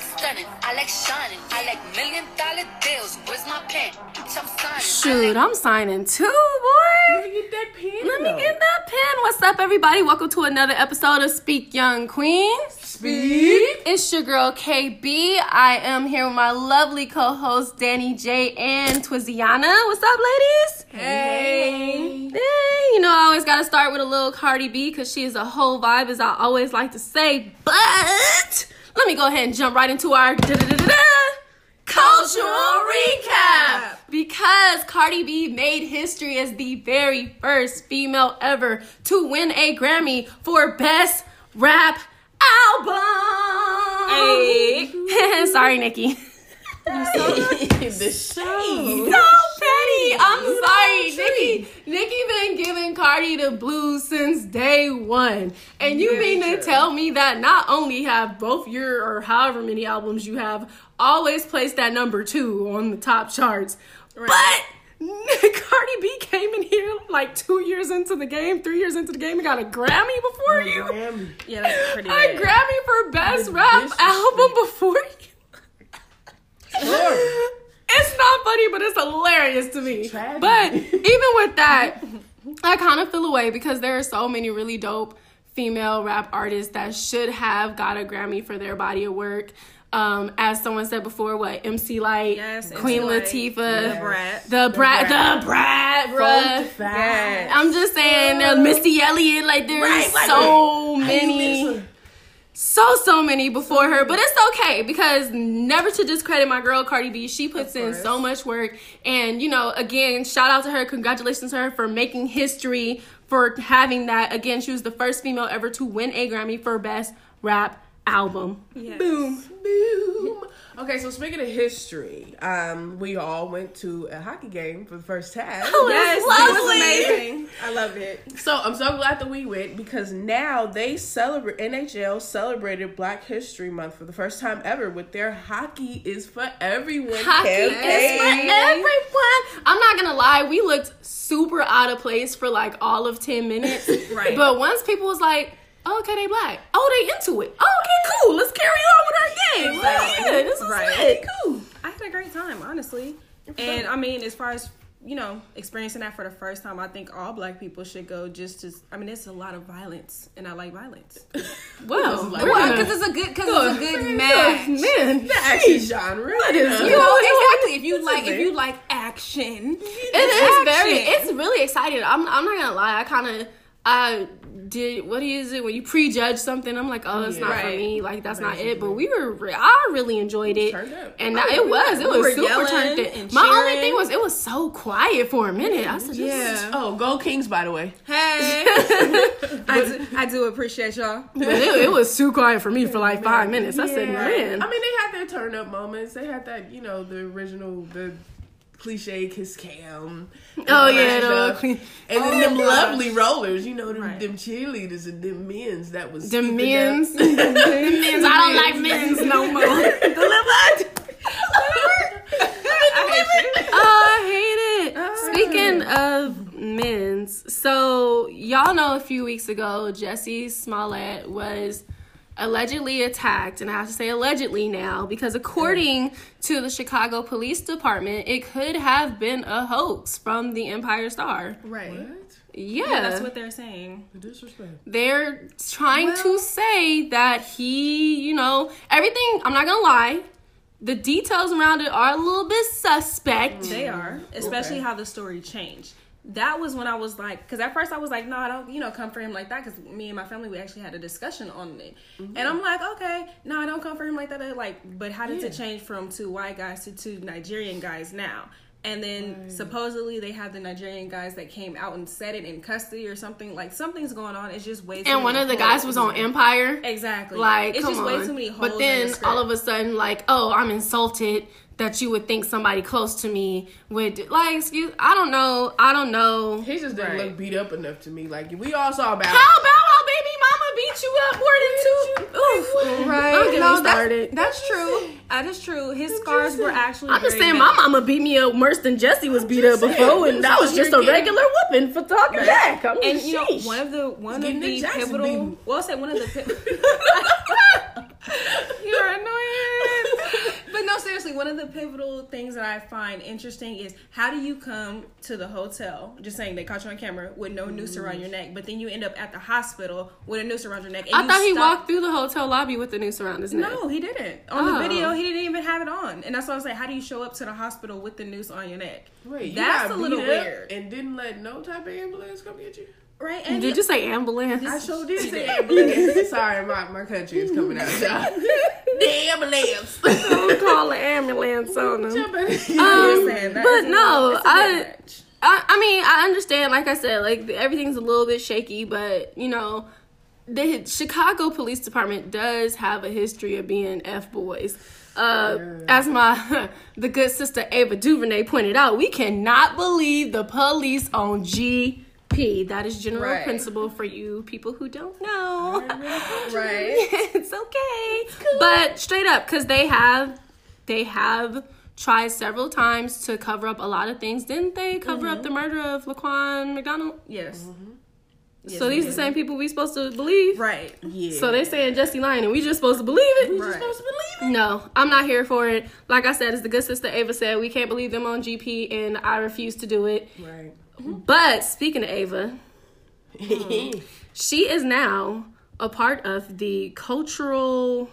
like stunning. I like shining. I like million dollar deals. Where's my pen? I'm signing. Shoot, I'm signing too, boy. Let me get that pen. Let me get that pen. What's up, everybody? Welcome to another episode of Speak Young Queen. Speak. It's your girl KB. I am here with my lovely co-host Danny J and Twiziana. What's up, ladies? Hey. Hey, you know I always gotta start with a little Cardi B because she is a whole vibe, as I always like to say. But let me go ahead and jump right into our cultural recap because Cardi B made history as the very first female ever to win a Grammy for Best Rap Album. Hey. Sorry, Nikki. You so the shade. so petty. I'm sorry, Nikki. Nikki been giving Cardi the blues since day one, and you Very mean to tell me that not only have both your or however many albums you have always placed at number two on the top charts, but Cardi B came in here like two years into the game, three years into the game, and got a Grammy before you. Grammy. Yeah, that's pretty A bad. Grammy for Best Rap. Album before you. Sure. It's not funny, but it's hilarious to me. But even with that, I kind of feel away because there are so many really dope female rap artists that should have got a Grammy for their body of work. Um, as someone said before, what MC Lyte, Yes, Queen MC Lyte, Latifah, Da Brat. the brat, the brat, bruh. Yes. I'm just saying, uh, Missy Elliott, like there's Right, like, so many. So so many before her but it's okay because never to discredit my girl cardi b. She puts in so much work. And you know again shout out to her. Congratulations to her for making history for having that. Again she was the first female ever to win a grammy for best rap album Yes. boom Boom. Okay, so speaking of history, um, we all went to a hockey game for the first time. Oh, Yes, That's it was lovely. amazing. I love it. So I'm so glad that we went because now they celebrate NHL celebrated Black History Month for the first time ever with their hockey is for everyone Hockey campaign. is for everyone. I'm not gonna lie, we looked super out of place for like all of 10 minutes. Right. But once people was like, oh, okay, they black. Oh, they into it. Oh, okay, cool. Let's carry on with our game. Right. Yeah, this is Right. lit. Cool. I had a great time, honestly. And I mean, as far as you know, experiencing that for the first time, I think all black people should go. Just to, I mean, it's a lot of violence, and I like violence. Well, like- we're Because it's a good, because it's a good match. Man, The action genre. What is you You know? know Yeah. exactly. If you like, if you like action, it is very action. it's really exciting i'm, I'm not gonna lie i kind of i did what is it? When you prejudge something i'm like oh it's Yeah. not for me. Like that's not it. But we were re- i really enjoyed it. and that, it was it We was were super turned it my only thing was it was so quiet for a minute. I said yeah. Oh, go Kings, by the way. hey, I do, I do appreciate y'all. but it, it was too quiet for me for like five minutes. I said man. I mean, they had their turn up moments. They had that, you know, the original, the cliche kiss cam. Oh, yeah, clean- and then Oh, them gosh. lovely rollers, you know, them, Right. them cheerleaders and them men's that was the men's the men's i don't like men's no more The Liver Oh, I hate it. Oh. Speaking of men's, so y'all know a few weeks ago, Jussie Smollett was allegedly attacked, and I have to say allegedly now because according to the Chicago Police Department, it could have been a hoax from the Empire Star. Right. What? Yeah, Yeah, that's what they're saying. The disrespect. they're trying to say that he, you know, everything. I'm not gonna lie. The details around it are a little bit suspect. They are, especially Okay. how the story changed. That was when I was like, because at first I was like, no, I don't, you know, come for him like that. Because me and my family, we actually had a discussion on it, and I'm like, okay, no, I don't come for him like that. Like, but how did it change from two white guys to two Nigerian guys now? And then supposedly they have the Nigerian guys that came out and said it in custody or something. Like something's going on. It's just way. Too And one of the guys was on Empire. Exactly. Like, it's just on. way too many holes. but then the all of a sudden, like, oh, I'm insulted that you would think somebody close to me would do- like. Excuse, I don't know. I don't know. He just didn't Right. look beat up enough to me. Like we all saw about. How Bow Wow baby mama beat you up more than two? Oof. Right. Don't get No, started. That's, that's true. That is true. His scars were actually. I'm just saying, bad. my mama beat me up worse than Jussie was beat up just before, and that was just a you're getting- regular whooping for talking back. I mean, And you know, one of the one of getting the pivotal. beaten. Well, I'll say one of the. pi- You're annoying. Seriously, one of the pivotal things that I find interesting is how do you come to the hotel, just saying they caught you on camera with no noose around mm-hmm. your neck, but then you end up at the hospital with a noose around your neck. and I you thought he stop- walked through the hotel lobby with the noose around his neck. No, he didn't. On Oh. the video, oh. he didn't even have it on, and that's why I was like, how do you show up to the hospital with the noose on your neck? Wait, you that's got a little up weird, And didn't let no type of ambulance come get you. Right? And Did you say ambulance? I sure did say ambulance. Sorry, my, my country is coming out, y'all. the ambulance. Don't call an ambulance on them. I'm Um, just saying, that but no, it's a bit I. I, I mean, I understand. Like I said, like everything's a little bit shaky, but you know, the Chicago Police Department does have a history of being f boys. Uh, as my the good sister Ava DuVernay pointed out, we cannot believe the police on GP. That is general Right. principle for you people who don't know. right. it's okay. But straight up, because they have they have tried several times to cover up a lot of things. Didn't they cover up the murder of Laquan McDonald? Yes. Mm-hmm. so these are the same people we supposed to believe? Right. Yeah. So they're saying Jussie lying and we just supposed to believe it? We right. Just supposed to believe it. No, I'm not here for it. Like I said, as the good sister Ava said, we can't believe them on GP and I refuse to do it. it. Right. But speaking of Ava, she is now a part of the cultural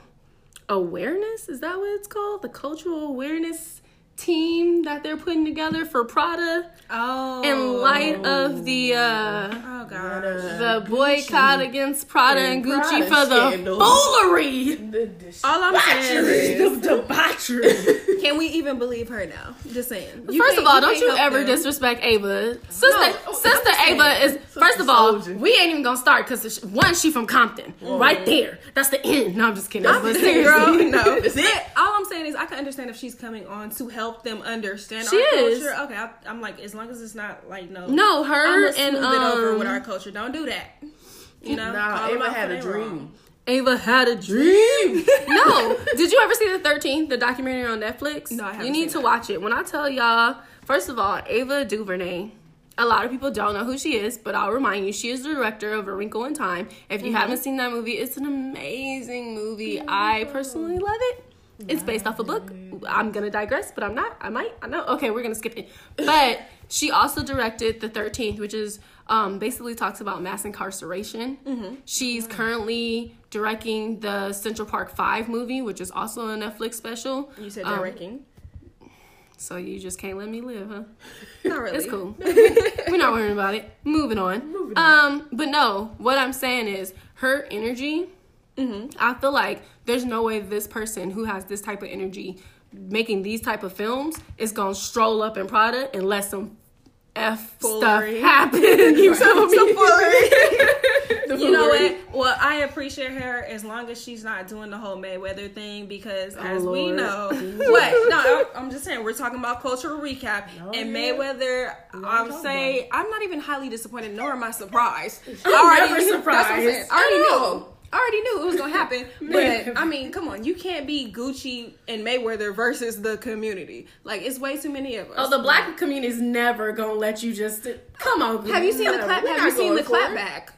awareness. Is that what it's called? The cultural awareness team that they're putting together for Prada Oh. in light of the uh Oh gosh. the boycott against Prada and, and Gucci Prada for the scandal. foolery. The, the All I'm saying is, the debauchery. can we even believe her now? Just saying. You first of all, don't you ever them. disrespect Ava. Sister, No, sister I'm Ava is saying, first of all, soldier. we ain't even gonna start because one, she from Compton, right there. That's the end. No, I'm just kidding. But Girl, no. That's it. All I'm saying is, I can understand if she's coming on to help them understand She our is. culture. Okay, I, I'm like, as long as it's not like no, no, I'm her and smooth it over with um, our culture. Don't do that. You know, Nah, Ava had a dream. wrong. Ava had a dream. no, did you ever see the 13th, the documentary on Netflix? No, I haven't You need to that. watch it. When I tell y'all, first of all, Ava DuVernay. A lot of people don't know who she is, but I'll remind you, she is the director of A Wrinkle in Time. If you mm-hmm. haven't seen that movie, it's an amazing movie. I personally love it. It's based off a book. I'm gonna digress, but I'm not. I might. I know. Okay, we're gonna skip it. But she also directed The Thirteenth, which is um, basically talks about mass incarceration. She's currently directing the Central Park Five movie, which is also a Netflix special. You said Um, directing. so you just can't let me live, huh? Not really. It's cool. We're not worrying about it. Moving on. Um, but no, what I'm saying is her energy. I feel like there's no way this person who has this type of energy making these type of films is gonna stroll up in Prada and let some f Foolery. stuff happen. You feel me? You know what? Well, I appreciate her as long as she's not doing the whole Mayweather thing because, oh, as we know, what? No, I'm- just saying we're talking about cultural recap oh, and yeah. Mayweather. I'm talk saying I'm not even highly disappointed, nor am I surprised. I already never that's what I'm saying. surprised. I already all. I already knew it was gonna happen, but I mean, come on, you can't be Gucci and Mayweather versus the community. Like, it's way too many of us. Oh, the black community is never gonna let you just come on. have you seen the Nah, clap? Have you seen the going for it. clapback?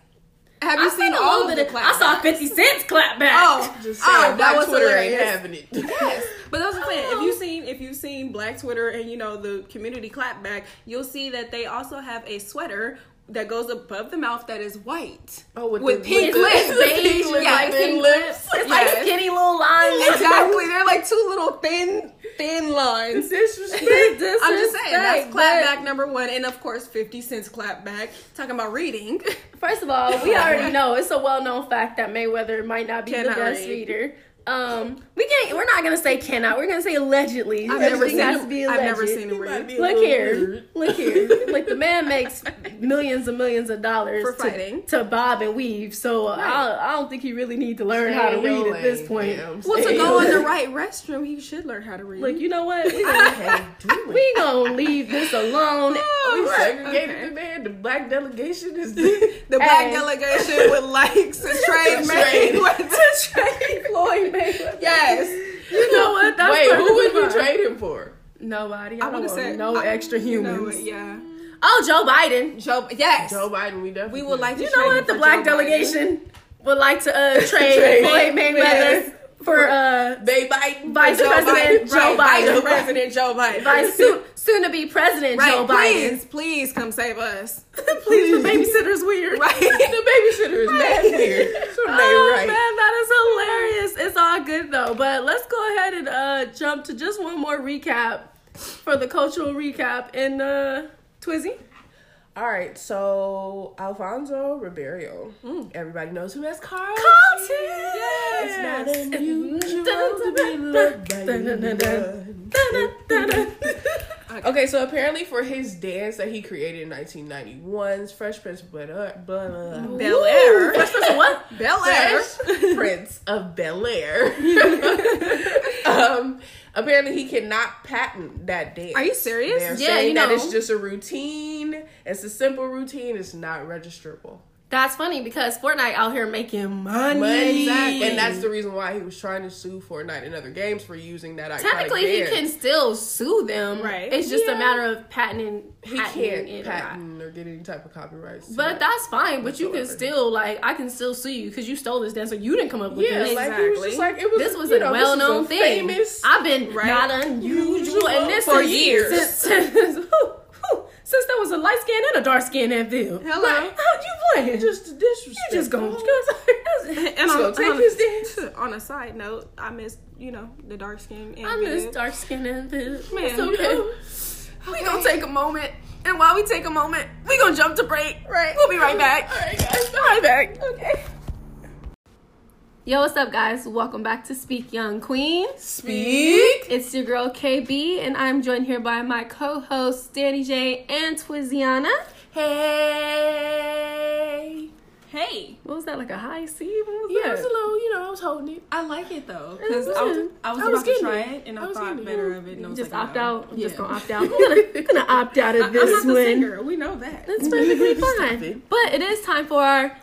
Have you I seen seen all of bit the of. I saw? Fifty Cent's clapback. Oh, Just oh, saying, that Black was Twitter ain't having it. Yes, but that's what I'm saying. If you've oh. seen if you've seen Black Twitter and you know the community clapback, you'll see that they also have a sweater that goes above the mouth that is white. Oh, with, With the, pink with lips, the, beige, pink lips, yeah, like pink thin lips. It's like skinny little lines. Exactly, they're like two little thin thin lines. Disrespect. I'm just saying that's clapback number one, and of course Fifty Cent's clapback. Talking about reading. First of all, we already know it's a well-known fact that Mayweather might not be Cannot the best read. reader. Um, we can't. We're not gonna say cannot. We're gonna say allegedly. I've never seen has him. I've never seen him Might read be Look here, weird. look here. Like the man makes millions and millions of dollars For to- fighting. to, bob and weave. So uh, I, I don't think he really need to learn how to read your at this point. yeah, Well, to go in the right restroom, he should learn how to read. Look, you know what? We gonna, Okay, do it. we gonna leave this alone. we right, segregated okay. the man. The black delegation is the black delegation with likes and trade Trade. Mayweather. Trade Floyd Mayweather. Yes. You know what? That's Wait, who would perfectly we trade him for? Nobody. I, I don't would say no I- extra you know humans. yeah. Oh, Joe Biden. Joe. Yes. Joe Biden. We definitely. We would like to. You know what? The black Joe Biden. delegation would like to uh, trade Trade. Floyd Mayweather Yes. for uh They Biden. Vice Joe President Joe Right, Biden. Vice President Joe Biden. Vice soon, soon to be President right, Joe Biden. please, please come save us. Please, the babysitter's weird. Right. the babysitter is mad weird. So they Oh right. man, that is hilarious. It's all good though. But let's go ahead jump to just one more recap for the cultural recap in uh Twizzy. All right, so Alfonso Ribeiro. Everybody knows who as Carlton. Carlton! It's not unusual to be loved by. Okay, so apparently for his dance that he created in 1991's Fresh Prince of Bel Air, Bel Air. Fresh Prince of what? Bel Air. Prince of Bel Air. um, apparently he cannot patent that dance. Are you serious? They're Yeah, saying you that know. it's just a routine. It's a simple routine. It's not registrable. That's funny because Fortnite out here making money. Money. Exactly. And that's the reason why he was trying to sue Fortnite and other games for using that iconic Technically, he can still sue them. Right. It's just Yeah. a matter of patenting. He patenting can't it or patent or get any type of copyrights. But that. that's fine. But you can still like I can still sue you because you stole this dance, so you didn't come up with yeah, this. like he was just like it was. this was a know, well-known was a thing. Famous. I've been Right. not unusual in this For since- years. since since, whew, whew, since there was a light skin and a dark skin in Bill. Hello. Like, playing? just the disrespect. you just gonna And on, take on, his dance. on a side note, I miss you know the dark skin. And I miss Viv. dark skin and Bill. Man, It's you okay. We gonna take a moment, and while we take a moment, we gonna jump to break. Right. We'll be right back. All right, guys. Be right back. Okay. Yo, what's up, guys? Welcome back to Speak Young Queen. Speak. It's your girl KB, and I'm joined here by my co-hosts Danny J and Twiziana. Hey. Hey, What was that? Like a high C? What was Yeah, it was a little. You know, I was holding it. I like it though because I was. I was I was about to try it. it and I I, was thought getting it. better of it. And I was just like, opt no. out. I'm Yeah. just gonna opt out. I'm gonna, I'm gonna opt out of I'm this not the one. singer. We know that. That's perfectly fine. it. But it is time for our.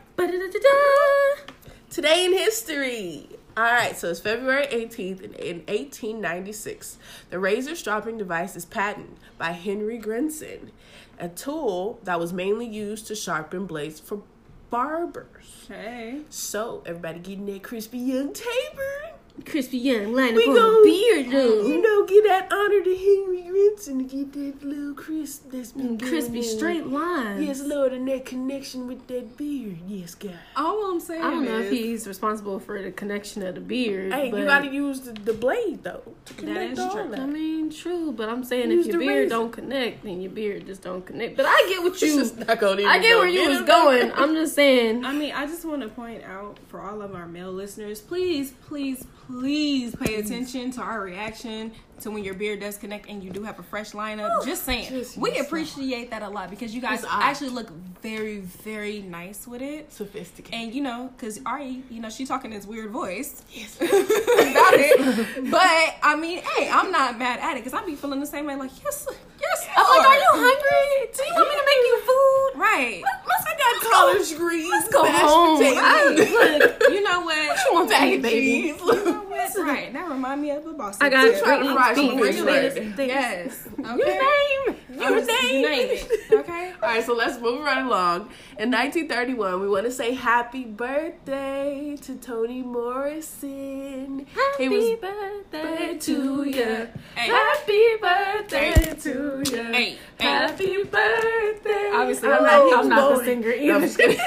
Today in history. All right, so it's February 18th in, in 1896. The razor stropping device is patented by Henry Grenson, a tool that was mainly used to sharpen blades for barbers. Hey, So, everybody getting that crispy young taper? Crispy Young line up on go, a beard though. you know, get that honor to Henry Grenson to get that little crisp that's mm, been crispy on. straight lines. Yes, Lord, and that connection with that beard. Yes, God. all I'm saying I don't know is if he's responsible for the connection of the beard. Hey, but you gotta use the, the blade though to connect is all true. that. I mean, true, but I'm saying Use if your beard razor. don't connect, then your beard just don't connect. But I get what It's you. just not gonna even I get go where you get was going. I'm just saying. I mean, I just want to point out for all of our male listeners, please, please, please pay attention to our reaction to when your beard does connect and you do have a fresh lineup. Just saying, Just we appreciate that a lot because you guys actually look very, very nice with it. Sophisticated. And you know, because Ari, you know, she talking this weird voice yes. about it. But I mean, hey, I'm not mad at it because I be feeling the same way. Like, yes, yes. I'm like, are you hungry? Do you want me to make you food? Right. Let's I got College greens. Let's go mashed home. potatoes. I, look, You know what? you want to Mac eat, baby? cheese. You know what? Right. That remind me of a boss. I got to Try to great fry some beans, French things. Yes. You Okay. name. You You name, name. you name it. Okay. All right, so let's move right along. In 1931, we want to say happy birthday to Toni Morrison. Happy birthday to you. Happy birthday to ya. Hey, hey. Happy birthday. Obviously, I'm not, I'm not the singer No, either. kidding.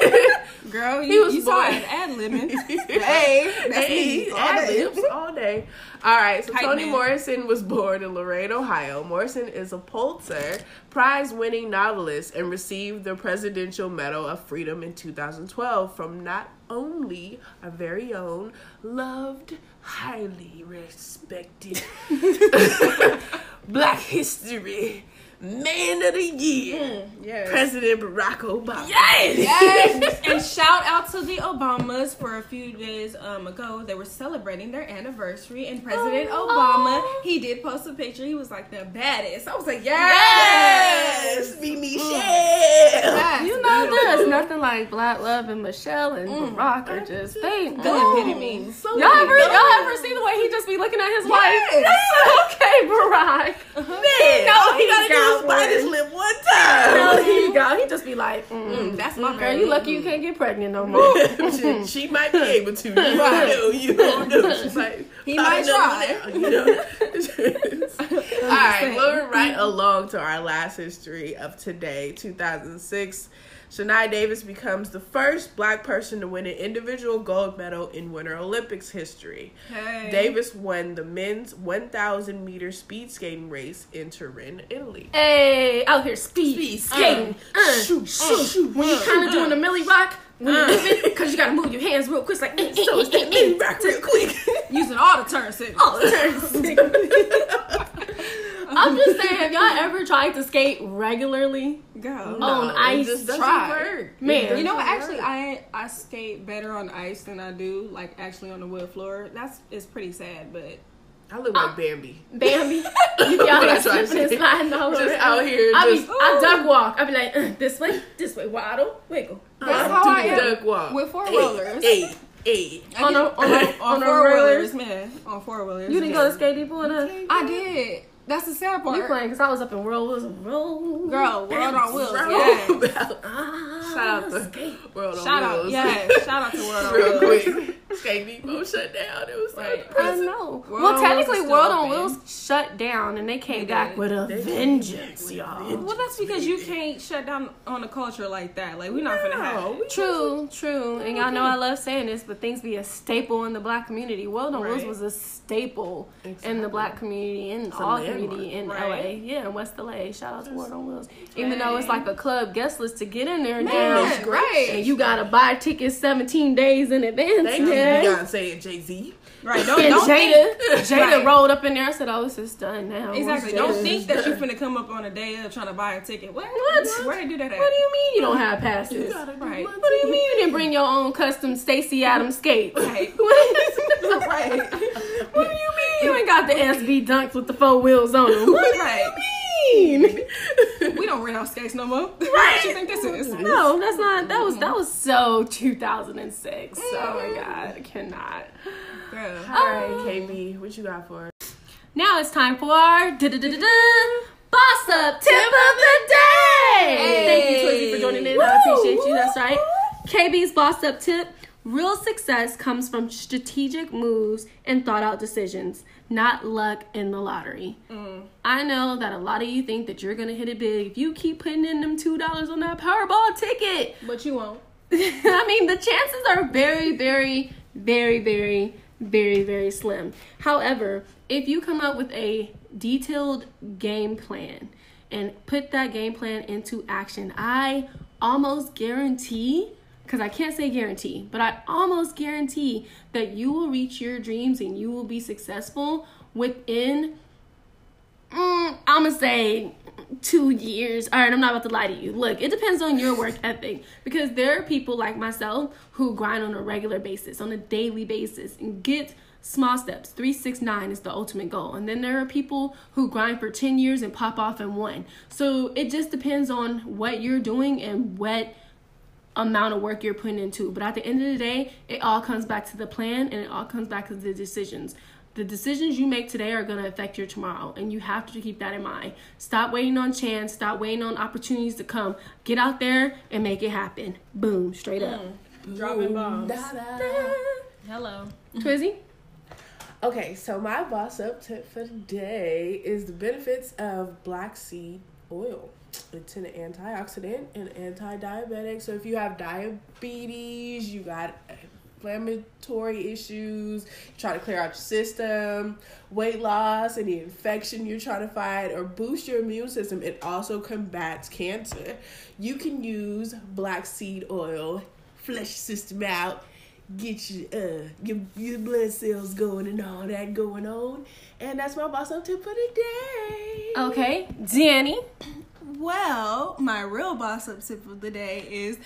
Girl, He you, was you saw it ad libbing. hey, that's hey, me. Ad libs all day. All right, so Hype Toni man. Morrison was born in Lorain, Ohio. Morrison is a Pulitzer Prize-winning novelist and received the Presidential Medal of Freedom in 2012 from not only our very own loved, highly respected Black History Man of the Year, Yes. President Barack Obama. Yes. and shout out to the Obamas for a few days um, ago. They were celebrating their anniversary, and President Obama he did post a picture. He was like the baddest. I was like, yes, Yes, be Michelle. That's You know, there's nothing like Black Love and Michelle and Barack are just they. Good Mm. epitome. So Y'all ever y'all ever see the way he just be looking at his wife? Okay, Barack. Uh-huh. Man, all he he gotta do got bite his one. lip one time. No, he go. He just be like, mm, mm That's my mm, girl, you lucky you can't get pregnant no more. she, she might be able to. You don't know. You don't know. She might. He might try. now, you know? All right, moving right along to our last history of today, 2006. Shania Davis becomes the first black person to win an individual gold medal in Winter Olympics history. Hey. Davis won the men's 1,000 meter speed skating race in Turin, Italy. hey, out here speed, skating. Uh, uh Shoot, uh, shoot, shoot. when you uh, kind of doing a millie rock, when you're moving, because you got to move your hands real quick. Like, eh, so eh, it's that eh, eh, millie rock real quick. Using all the turn signals. Oh, turns. I'm just saying, have y'all ever tried to skate regularly? Go. on it ice, just try. work. Man. You know what? Actually, work. I I skate better on ice than I do like actually on the wood floor. That's it's pretty sad, but I look like Bambi. Bambi, you be out here That's what I'm slipping and saying. sliding all Just out here, I just- be, I duck walk. I be like, uh, this way, this way, waddle, wiggle. That's waddle, how I am. duck walk. With four Hey, rollers. Hey, hey. on a on a on on four rollers. wheelers, man. On four wheelers. You didn't go to skate depot and uh, I did. That's the sad part. you playing because I was up in rollers, roll, Girl, world on wheels. Roll Yes. out. Ah, Shout out to skate. World on Shout out, Wheels. yeah. Shout out to World on Real Wheels. quick. Skate Depot shut down. It was so Right. I know. World well, technically, World still on. Wheels shut down, and they came They back with a They vengeance, with y'all. vengeance. Well, that's because you can't shut down on a culture like that. Like we're not gonna No, have. we True, true. And y'all know I love saying this, but things be a staple in the black community. World on Wheels was a staple in the black community, in a all community in Right. LA. Yeah, in West LA. Shout out to World on Wheels. Even though it's like a club guest list to get in there now. Man, right. And you gotta buy tickets 17 days in advance. Thank you, man. Beyonce and Jay Z. Right. Don't, And don't Jada, think, Jada Right. rolled up in there. I said, "Oh, this is done now." Exactly. Don't think that you're finna come up on a day of trying to buy a ticket. What? What? Where they do that at? What do you mean you don't have passes? Right. What do you mean you didn't bring your own custom Stacy Adams skates? Right. What? right. What do you mean you ain't got the SB dunks with the four wheels on them? What Right. do you mean? We don't rent out skates no more. What you think this is? No, that's not. That was that was so 2006. Oh my mm-hmm. god, I cannot. Girl. All right, oh. KB, what you got for us? Now it's time for our boss up tip of the day. Hey. Thank you, Twizzy, for joining in. I appreciate you. That's right. KB's boss up tip. Real success comes from strategic moves and thought out decisions, not luck in the lottery. Mm. I know that a lot of you think that you're gonna hit it big if you keep putting in them two dollars on that Powerball ticket. But you won't. I mean, the chances are very, very, very, very, very, very slim. However, if you come up with a detailed game plan and put that game plan into action, I almost guarantee, because I can't say guarantee, but I almost guarantee that you will reach your dreams and you will be successful within Mm, I'm gonna say two years. All right, I'm not about to lie to you. Look, it depends on your work ethic because there are people like myself who grind on a regular basis, on a daily basis, and get small steps. Three, six, nine is the ultimate goal. And then there are people who grind for 10 years and pop off in one. So it just depends on what you're doing and what amount of work you're putting into. But at the end of the day, it all comes back to the plan and it all comes back to the decisions. The decisions you make today are going to affect your tomorrow, and you have to keep that in mind. Stop waiting on chance, stop waiting on opportunities to come. Get out there and make it happen. Boom, straight up. Mm. Dropping bombs. Da-da. Hello. Twizzy? Okay, so my boss up tip for today is the benefits of black seed oil. It's an antioxidant and anti-diabetic. So if you have diabetes, you got inflammatory issues, try to clear out your system, weight loss, any infection you're trying to fight, or boost your immune system, it also combats cancer. You can use black seed oil, flush system out, get your uh your, your blood cells going and all that going on. And that's my boss up tip for the day. Okay. Danny? Well, my real boss up tip of the day is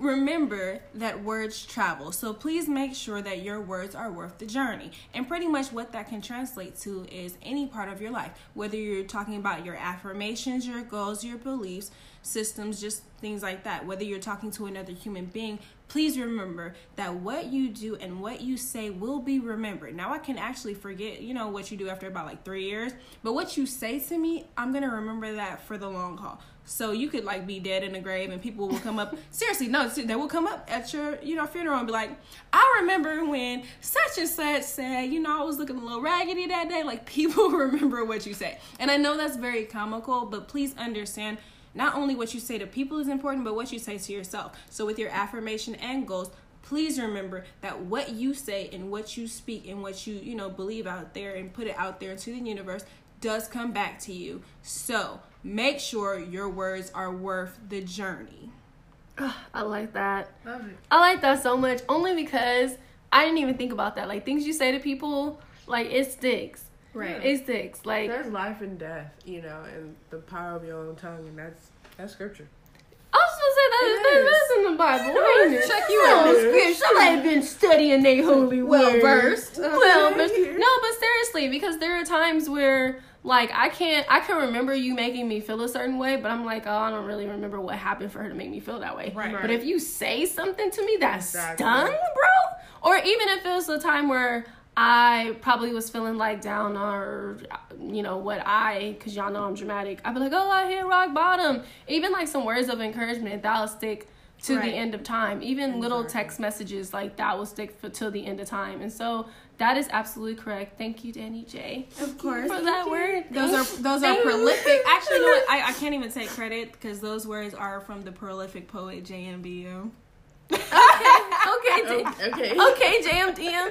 remember that words travel. So please make sure that your words are worth the journey. And pretty much what that can translate to is any part of your life, whether you're talking about your affirmations, your goals, your beliefs, systems, just things like that. Whether you're talking to another human being, please remember that what you do and what you say will be remembered. Now I can actually forget, you know, what you do after about like three years, but what you say to me, I'm gonna remember that for the long haul. So you could like be dead in the grave, and people will come up. seriously, no, they will come up at your, you know, funeral and be like, "I remember when such and such said, you know, I was looking a little raggedy that day." Like people remember what you say, and I know that's very comical, but please understand not only what you say to people is important, but what you say to yourself. So with your affirmation and goals, please remember that what you say and what you speak and what you, you know, believe out there and put it out there into the universe does come back to you. So make sure your words are worth the journey. I like that. Love it. I like that so much only because I didn't even think about that. Like things you say to people, like it sticks. Right. It sticks. Like There's life and death, you know, and the power of your own tongue, and that's that's scripture. I was gonna say that is, that is in the Bible. ain't it? check you No, out. scripture. Somebody been studying they holy Well word. versed. Well versed. No, but seriously, because there are times where like I can't I can remember you making me feel a certain way, but I'm like, oh, I don't really remember what happened for her to make me feel that way. Right. But if you say something to me that Exactly. stung, bro, or even if it was the time where I probably was feeling like down or you know what I because y'all know I'm dramatic. I'd be like, oh, I hit rock bottom. Even like some words of encouragement that'll stick to Right. the end of time. Even little text messages like that will stick for till the end of time. And so that is absolutely correct. Thank you, Danny J. Of course. For that word. Those are those are prolific. Actually, you know what? I, I can't even take credit because those words are from the prolific poet JMBU. okay, D- Okay. okay, oh, JMDM.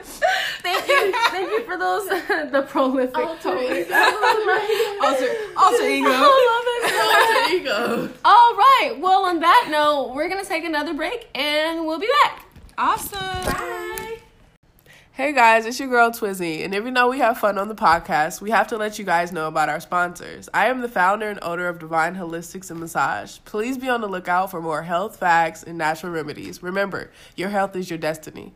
Thank you, thank you for those the prolific poet. Oh alter, alter ego. Alter ego. All right. Well, on that note, we're gonna take another break and we'll be back. Awesome. Hey guys, it's your girl Twizzy, and even though we have fun on the podcast, we have to let you guys know about our sponsors. I am the founder and owner of Divine Holistics and Massage. Please be on the lookout for more health facts and natural remedies. Remember, your health is your destiny.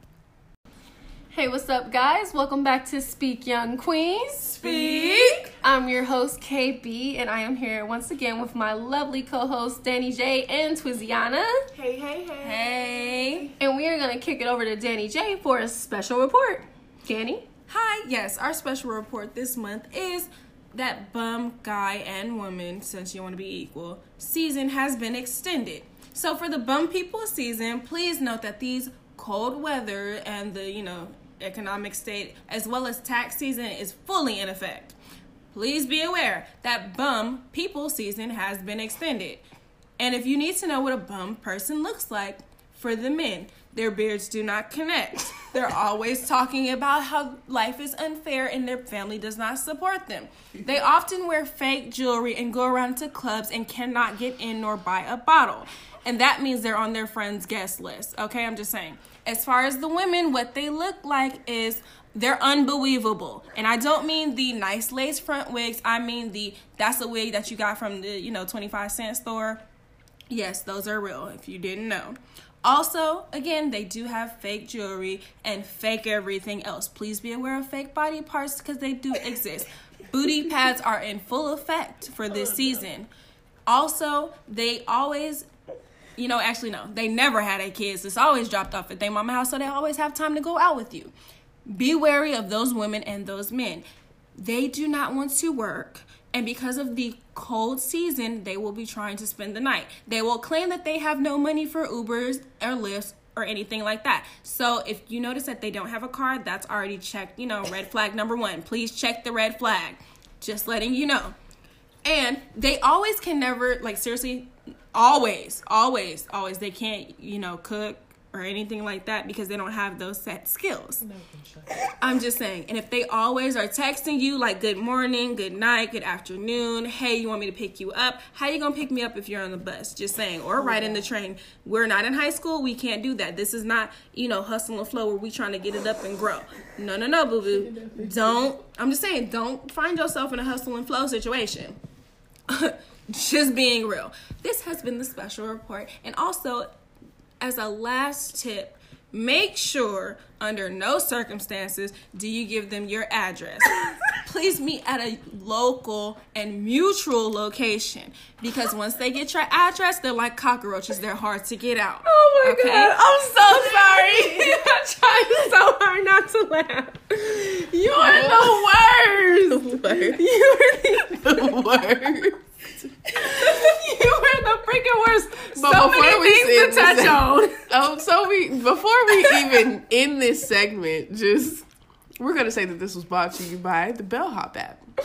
Hey, what's up, guys? Welcome back to Speak Young Queens. Speak. I'm your host, KB, and I am here once again with my lovely co hosts, Danny J and Twiziana. Hey, hey, hey. Hey. And we are going to kick it over to Danny J for a special report. Danny? Hi. Yes, our special report this month is that bum guy and woman, since you want to be equal, season has been extended. So for the bum people season, please note that these cold weather and the, you know, economic state as well as tax season is fully in effect. Please be aware that bum people season has been extended. And if you need to know what a bum person looks like, for the men, their beards do not connect. They're always talking about how life is unfair and their family does not support them. They often wear fake jewelry and go around to clubs and cannot get in nor buy a bottle. And that means they're on their friend's guest list. Okay, I'm just saying. As far as the women, what they look like is they're unbelievable. And I don't mean the nice lace front wigs. I mean the that's a wig that you got from the, you know, 25 cent store. Yes, those are real if you didn't know. Also, again, they do have fake jewelry and fake everything else. Please be aware of fake body parts because they do exist. Booty pads are in full effect for this season. Also, they always, you know, actually, no, they never had a kids. It's always dropped off at their mama house, so they always have time to go out with you. Be wary of those women and those men. They do not want to work, and because of the cold season, they will be trying to spend the night. They will claim that they have no money for Ubers or Lyfts or anything like that. So if you notice that they don't have a card, that's already checked, you know, red flag number one. Please check the red flag. Just letting you know. And they always can never, like, seriously, always, always, always, they can't, you know, cook or anything like that because they don't have those set skills. I'm just saying. And if they always are texting you like good morning, good night, good afternoon, hey, you want me to pick you up? How you going to pick me up if you're on the bus? Just saying. Or ride in the train. We're not in high school. We can't do that. This is not, you know, hustle and flow where we trying to get it up and grow. No, no, no, boo boo. Don't. I'm just saying, don't find yourself in a hustle and flow situation. just being real. This has been the special report. And also, as a last tip, make sure under no circumstances do you give them your address. please meet at a local and mutual location because once they get your address, they're like cockroaches. They're hard to get out. Oh my Okay? god, I'm so sorry. I'm trying so hard not to laugh. You are the worst. You are the, the worst. you are the freaking worst. But so before many we things to touch this- on. Oh, so we before we even in this segment, just we're gonna say that this was brought to you by the Bellhop app.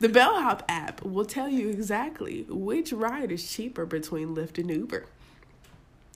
The Bellhop app will tell you exactly which ride is cheaper between Lyft and Uber.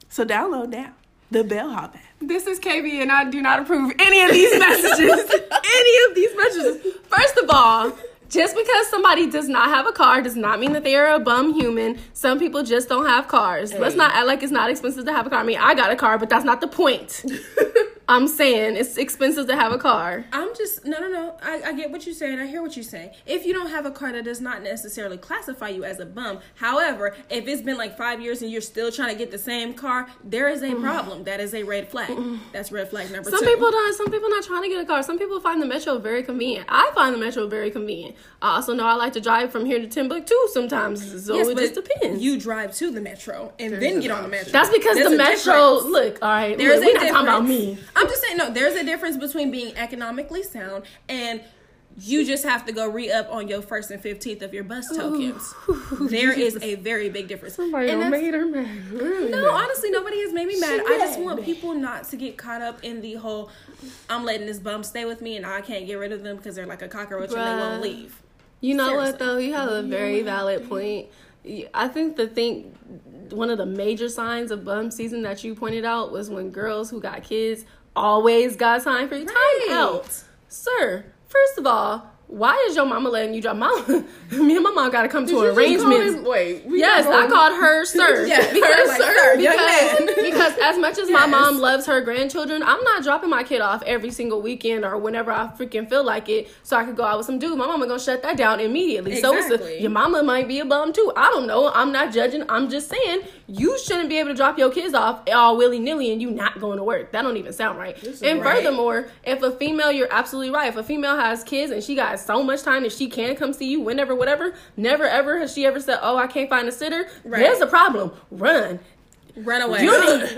So download now the Bellhop app. This is KB, and I do not approve any of these messages. any of these messages. First of all, just because somebody does not have a car does not mean that they are a bum human. Some people just don't have cars. Let's not act like it's not expensive to have a car. I mean, I got a car, but that's not the point. I'm saying it's expensive to have a car. I'm just no no no. I, I get what you're saying. I hear what you're saying. If you don't have a car, that does not necessarily classify you as a bum. However, if it's been like five years and you're still trying to get the same car, there is a mm. problem. That is a red flag. Mm. That's red flag number Some two. people don't. Some people not trying to get a car. Some people find the metro very convenient. I find the metro very convenient. I also know I like to drive from here to Timbuktu sometimes, so Yes, it but just depends. You drive to the metro and then get on the metro. That's because There's the metro. difference. Look, all right. There's look, a we're not difference. talking about me. I'm just saying, no, there's a difference between being economically sound and you just have to go re up on your first and fifteenth of your bus tokens. there is a very big difference. Somebody And made her mad. Really no, mad. honestly, nobody has made me mad. I just want people not to get caught up in the whole I'm letting this bum stay with me and I can't get rid of them because they're like a cockroach and they won't leave. You know what though? You have a very valid point. I think the thing, one of the major signs of bum season that you pointed out was when girls who got kids always got time for you. Right. Time out, sir. First of all, why is your mama letting you drop? Mama, me and my mom got to come to Did you just arrangements. him- Wait, Yes, I called her sir. Yeah, because, her, like, sir, because, because as much as my mom loves her grandchildren, I'm not dropping my kid off every single weekend or whenever I freaking feel like it, so I could go out with some dude. My mama gonna shut that down immediately. So it's Exactly. a, your mama might be a bum too. I don't know. I'm not judging. I'm just saying you shouldn't be able to drop your kids off all willy nilly and you not going to work. That don't even sound right. And right. furthermore, if a female, you're absolutely right. If a female has kids and she got so much time that she can come see you whenever, whatever, never ever has she ever said, "Oh, I can't find a sitter." Right. There's a problem. Run. Run away. You don't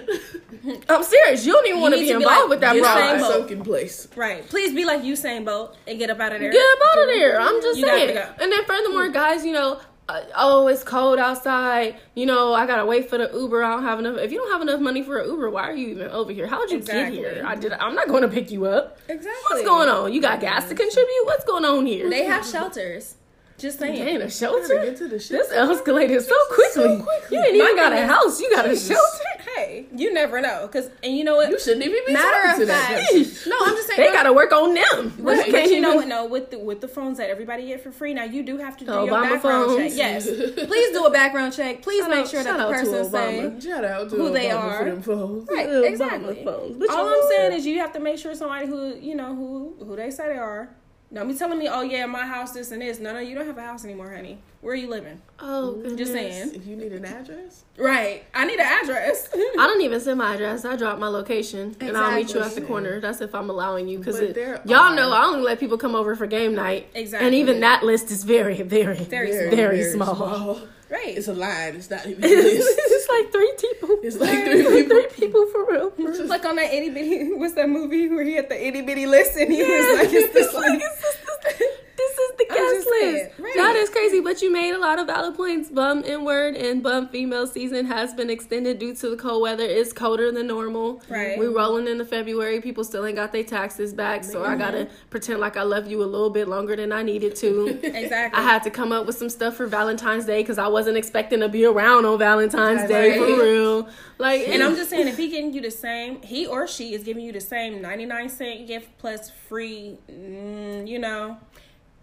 even, I'm serious. You don't even want to be involved like, with that you broad. same boat. sunken place. right. Please be like Usain Bolt and get up out of there. Get up out of there. I'm just You saying. And then furthermore, guys, you know, uh, oh, it's cold outside. You know, I gotta wait for the Uber. I don't have enough. If you don't have enough money for an Uber, why are you even over here? How'd you Exactly. get here? I did. I'm not going to pick you up. Exactly. What's going on? You got gas to contribute? What's going on here? They have shelters. Just saying. Ain't a shelter. get to the shit. This escalated so quickly. You didn't even My got a house. You got a Jesus. shelter. Hey, you never know. Cause and you know what? You shouldn't even be Matter talking of to that fact, person. no, I'm just saying. They got to work on them. But, You but you know what? No, with the with the phones that everybody get for free now, you do have to do The your background phones. check. Yes, please do a background check. Please Shout make sure shout that the out person say Obama. Shout out to Who they are. for them phones. right. Obama Exactly. All I'm saying is you have to make sure somebody who you know who who they say they are. Don't be telling me, oh yeah, my house this and this. No, no, you don't have a house anymore, honey. Where are you living? Oh, goodness. Just saying. If you need an address, Right. I need an address. I don't even send my address. I drop my location, and I'll meet you at the corner. That's if I'm allowing you, because y'all are- know I only let people come over for game night. Exactly. And even that list is very, very, Very very, small. very small. right. It's a line. It's not even a list. It's like three people. It's like It's three people. three people for real. for real. like on that itty bitty. What's that movie where he had the itty bitty list and he was like, "It's this like, like." it's this, is the guest list. right. That is crazy, but you made a lot of valid points. Bum inward and bum female season has been extended due to the cold weather. It's colder than normal. Right. We rolling into February. People still ain't got their taxes back, so I gotta pretend like I love you a little bit longer than I needed to. Exactly. I had to come up with some stuff for Valentine's Day because I wasn't expecting to be around on Valentine's Day for real. Like, And I'm just saying, if he getting you the same, he or she is giving you the same 99 cent gift plus free, mm, you know,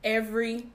every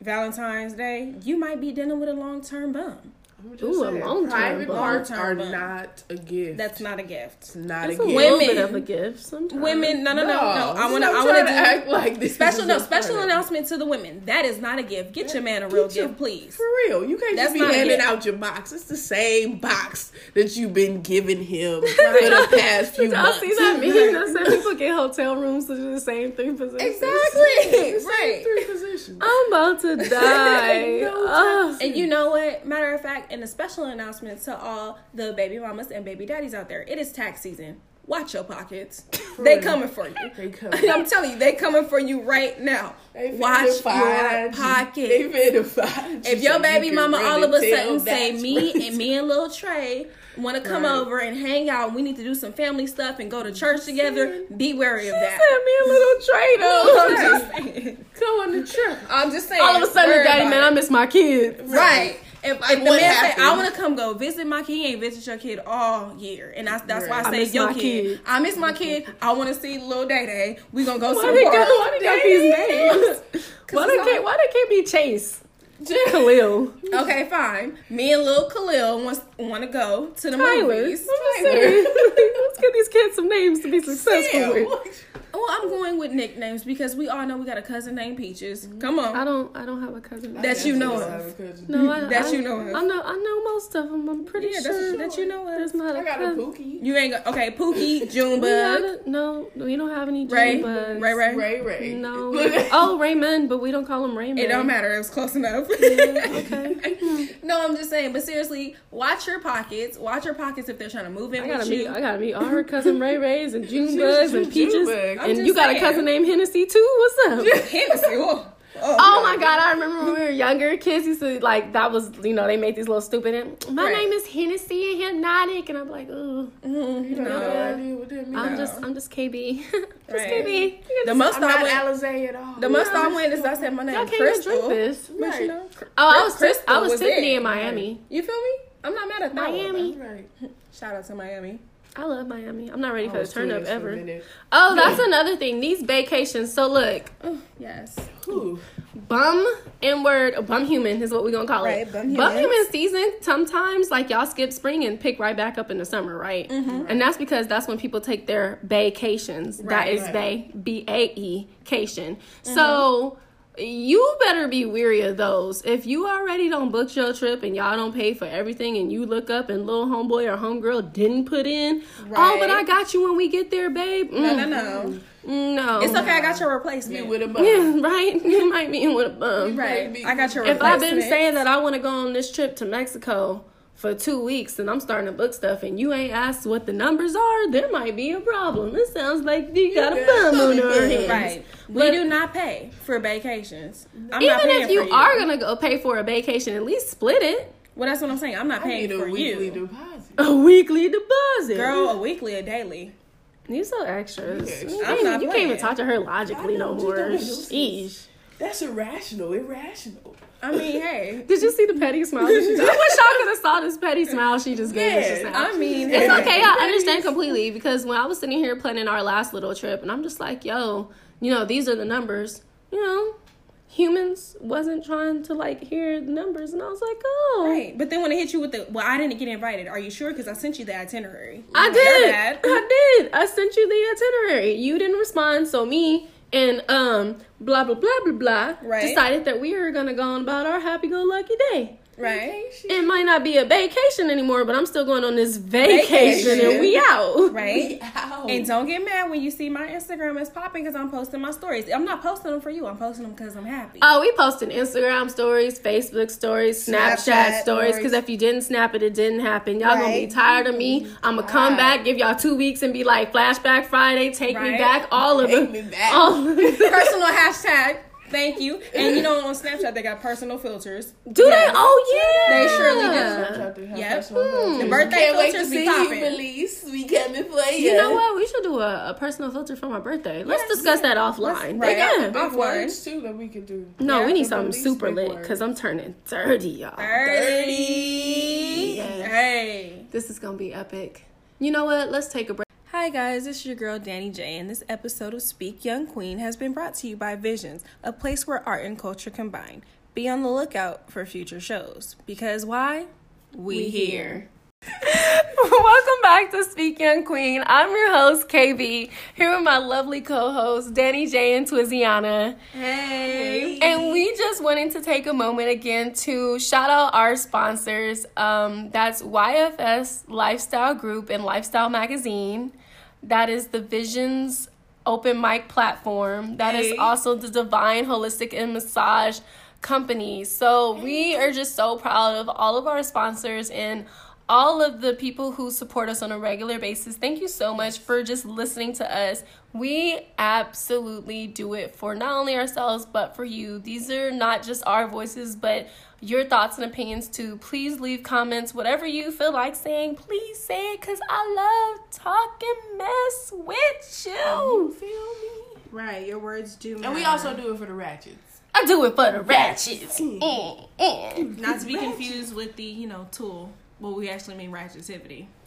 Valentine's Day, you might be dealing with a long term bum. I'm just Ooh, a long-term private bond. parts are Long-term not a gift. That's not a gift. It's not It's a a gift. Women- bit of a gift sometimes. Women, no, no, no, no. I want to, I want to act like this. special, no, special part announcement to the women. That is not a gift. Get your man a Get real your- gift, please. For real, you can't That's just be handing out your box. It's the same box that you've been giving him for the past few Did y'all months. see that meme that said people get hotel rooms to do the same three positions? Exactly. right. Three positions. I'm about to die. No Ugh. And you know what? Matter of fact, and a special announcement to all the baby mamas and baby daddies out there. It is tax season. Watch your pockets. they real. coming for you. They coming. I'm telling you, they coming for you right now. Watch your you. Pockets. you If your so baby can mama all of a sudden say me and me and little Trey want to come Right. over and hang out, we need to do some family stuff and go to church together. Be wary of that. Send me a little I'm just saying. Go on the trip. I'm just saying. All of a sudden, daddy man, it. I miss my kids. Right. If, if the what man say. I want to come go visit my kid, he ain't visit your kid all year. And that's, that's why Right. I I say, your kid. kid. I miss my kid. I want to see little Day Day. We going to go Why to they the park. why they got these names? Why they can't, why they can't be Chase? Khalil. Okay, fine. Me and Lil Khalil wants want to go to the Tyler. I'm movies. just saying. Let's give these kids some names to be successful with. Well, I'm going with nicknames because we all know we got a cousin named Peaches. Come on. I don't. I don't have a cousin. That you know of. no, I, that I, you know of. I know. I know most of them. I'm pretty Yeah, sure that's, that you know of. there's not a I got a cousin. pookie. You ain't got okay. Pookie, We Junebug, no, we don't have any Ray, Junebugs. Ray, Ray. Ray Ray. No. oh, Raymond, but we don't call him Raymond. It don't matter. It was close enough. Okay. no, I'm just saying. But seriously, watch your pockets. Watch your pockets if they're trying to move in I gotta with meet. you. I gotta meet all her cousin Ray Rays and June Junebugs and Peaches, and you got a cousin named Hennessy too. What's up? Hennessy. Oh, Oh my god, I remember when we were younger, kids used to like that was you know, they made these little stupid and my Right. name is Hennessy and hypnotic and I'm like, ooh. Mm-hmm. You have no No. idea what that means. I'm just I'm just KB. just Right. KB. The most I'm I went. Alizé at all. The most I went is I said my name Y'all can't even Crystal. drink this. But you know, Oh, I was Crystal I was, Tiffany there. in Miami. You feel me? I'm not mad at that. Miami. Right. Shout out to Miami. I love Miami. I'm not ready for the turn up curious for a ever. Oh, that's another thing. These vacations. So look, oh, Yes. Ooh. bum N word, bum human is what we're gonna call Right, it. bum bum humans. human season. Sometimes like y'all skip spring and pick right back up in the summer, right? Mm-hmm. And that's because that's when people take their vacations. that Right. is bay B A E cation. Mm-hmm. So you better be weary of those. If you already don't book your trip and y'all don't pay for everything, and you look up and little homeboy or homegirl didn't put in, oh, but I got you when we get there, babe. No, Mm, no, no. no. It's okay. I got your replacement. You with a bum. Yeah, right. You might be in with a bum. right. I got your If. I've been saying that I want to go on this trip to Mexico for two weeks and I'm starting to book stuff and you ain't asked what the numbers are, there might be a problem. It sounds like you got a got bum on something your going. hands. Right. We do not pay for vacations. I'm Even paying if you, you are gonna go pay for a vacation, at least split it. Well, that's what I'm saying. I'm not I paying need a for weekly you. deposit. A weekly deposit. Girl, a weekly, a daily. you so extras. Yeah, You I'm can't, not you can't even talk to her logically I no more. don't. Sheesh. That's irrational. Irrational. I mean, hey. Did you see the petty smile? that she just- I wish y'all could have saw this petty smile she just gave us. just I mean, It's hey. okay. I understand completely because when I was sitting here planning our last little trip, and I'm just like, yo, you know, these are the numbers. You know, humans wasn't trying to like hear the numbers, and I was like, oh, Right. But then when it hit you with the, well, I didn't get invited. Are you sure? Because I sent you the itinerary. I did. I did. I sent you the itinerary. You didn't respond, so me and um blah blah blah blah blah Right. decided that we were gonna go on about our happy go lucky day. Right. It might not be a vacation anymore, but I'm still going on this vacation, Vacation. and we out. Right. Ow. And don't get mad when you see my Instagram is popping because I'm posting my stories. I'm not posting them for you. I'm posting them because I'm happy. Oh, we posting Instagram stories, Facebook stories, Snapchat, Snapchat stories. Because if you didn't snap it, it didn't happen. Y'all gonna be tired of me. I'm gonna come Right. back, give y'all two weeks, and be like, flashback Friday, take me back, all of Take it. me back. All of it. personal hashtag. Thank you. And you know on Snapchat they got personal filters. Do Yes. they? Oh yeah, They surely do. Snapchat, they have Yep. Hmm. The birthday Can't wait to filters be see you popping. release. We coming for you. You know what? We should do a, a personal filter for my birthday. Let's Yes. discuss that offline. right. Yeah. Big Offline. words too that we could do. No, Yeah, we need something super lit because I'm turning 30, y'all. Thirty. Yes. Hey. This is gonna be epic. You know what? Let's take a break. Hi guys, it's your girl Danny J, and this episode of Speak Young Queen has been brought to you by Visions, a place where art and culture combine. Be on the lookout for future shows. Because why? we here. Welcome back to Speak Young Queen. I'm your host, KB, here with my lovely co hosts, Danny J and Twiziana. Hey. And we just wanted to take a moment again to shout out our sponsors. Um, that's YFS Lifestyle Group and Lifestyle Magazine. That is the Visions open mic platform. That is Hey. also the Divine Holistic and Massage Company. So we are just so proud of all of our sponsors and all of the people who support us on a regular basis. Thank you so much for just listening to us. We absolutely do it for not only ourselves but for you. These are not just our voices, but your thoughts and opinions too. Please leave comments, whatever you feel like saying. Please say it because I love talking mess with you. Feel me? Right, your words do matter. And we also do it for the ratchets. I do it for the ratchets. Mm, mm. Not to be confused with the, you know, tool. Well, we actually mean ratchetivity.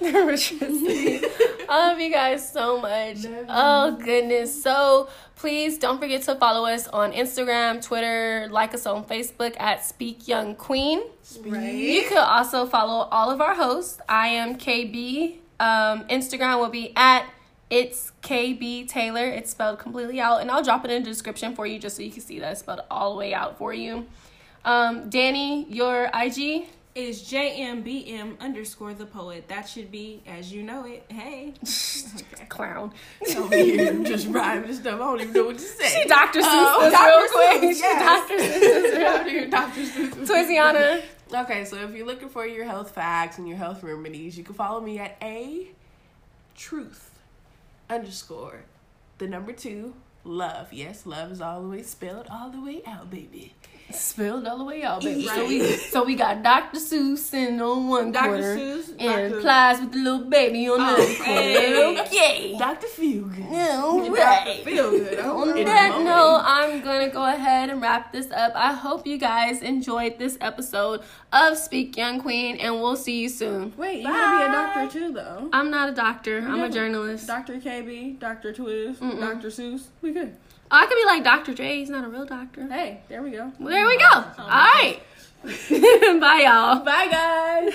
The ratcheticity. I love you guys so much. Oh goodness. So please don't forget to follow us on Instagram, Twitter, like us on Facebook at Speak Young Queen. You could also follow all of our hosts. I am KB. Um, Instagram will be at it's KB Taylor. It's spelled completely out, and I'll drop it in the description for you just so you can see that it's spelled all the way out for you. Um, Danny, your IG. Is JMBM underscore the poet. That should be as you know it. Hey. Clown. Over here just rhyming stuff. I don't even know what to say. See Dr. Seuss Oh, this Dr. real quick. Seuss, yes. Dr. Seuss Dr. Seuss. Okay, so if you're looking for your health facts and your health remedies, you can follow me at a truth underscore the number two love. Yes, love is all the way spelled all the way out, baby. Spilled all the way out, baby. So we so we got Dr. Seuss in on one Dr. quarter Seuss, and Dr. Plies with the little baby on the other quarter. hey. Okay. Dr. Feelgood. All right. Feel good. On that note, I'm gonna go ahead and wrap this up. I hope you guys enjoyed this episode of Speak Young Queen, and we'll see you soon. Wait, you gotta be a doctor too, though. I'm not a doctor. I'm a journalist. Dr. KB, Dr. Twiz, Dr. Seuss. We good. Oh, I could be like Dr. J. He's not a real doctor. Hey, there we go. There we go. All right. Bye, y'all. Bye, guys.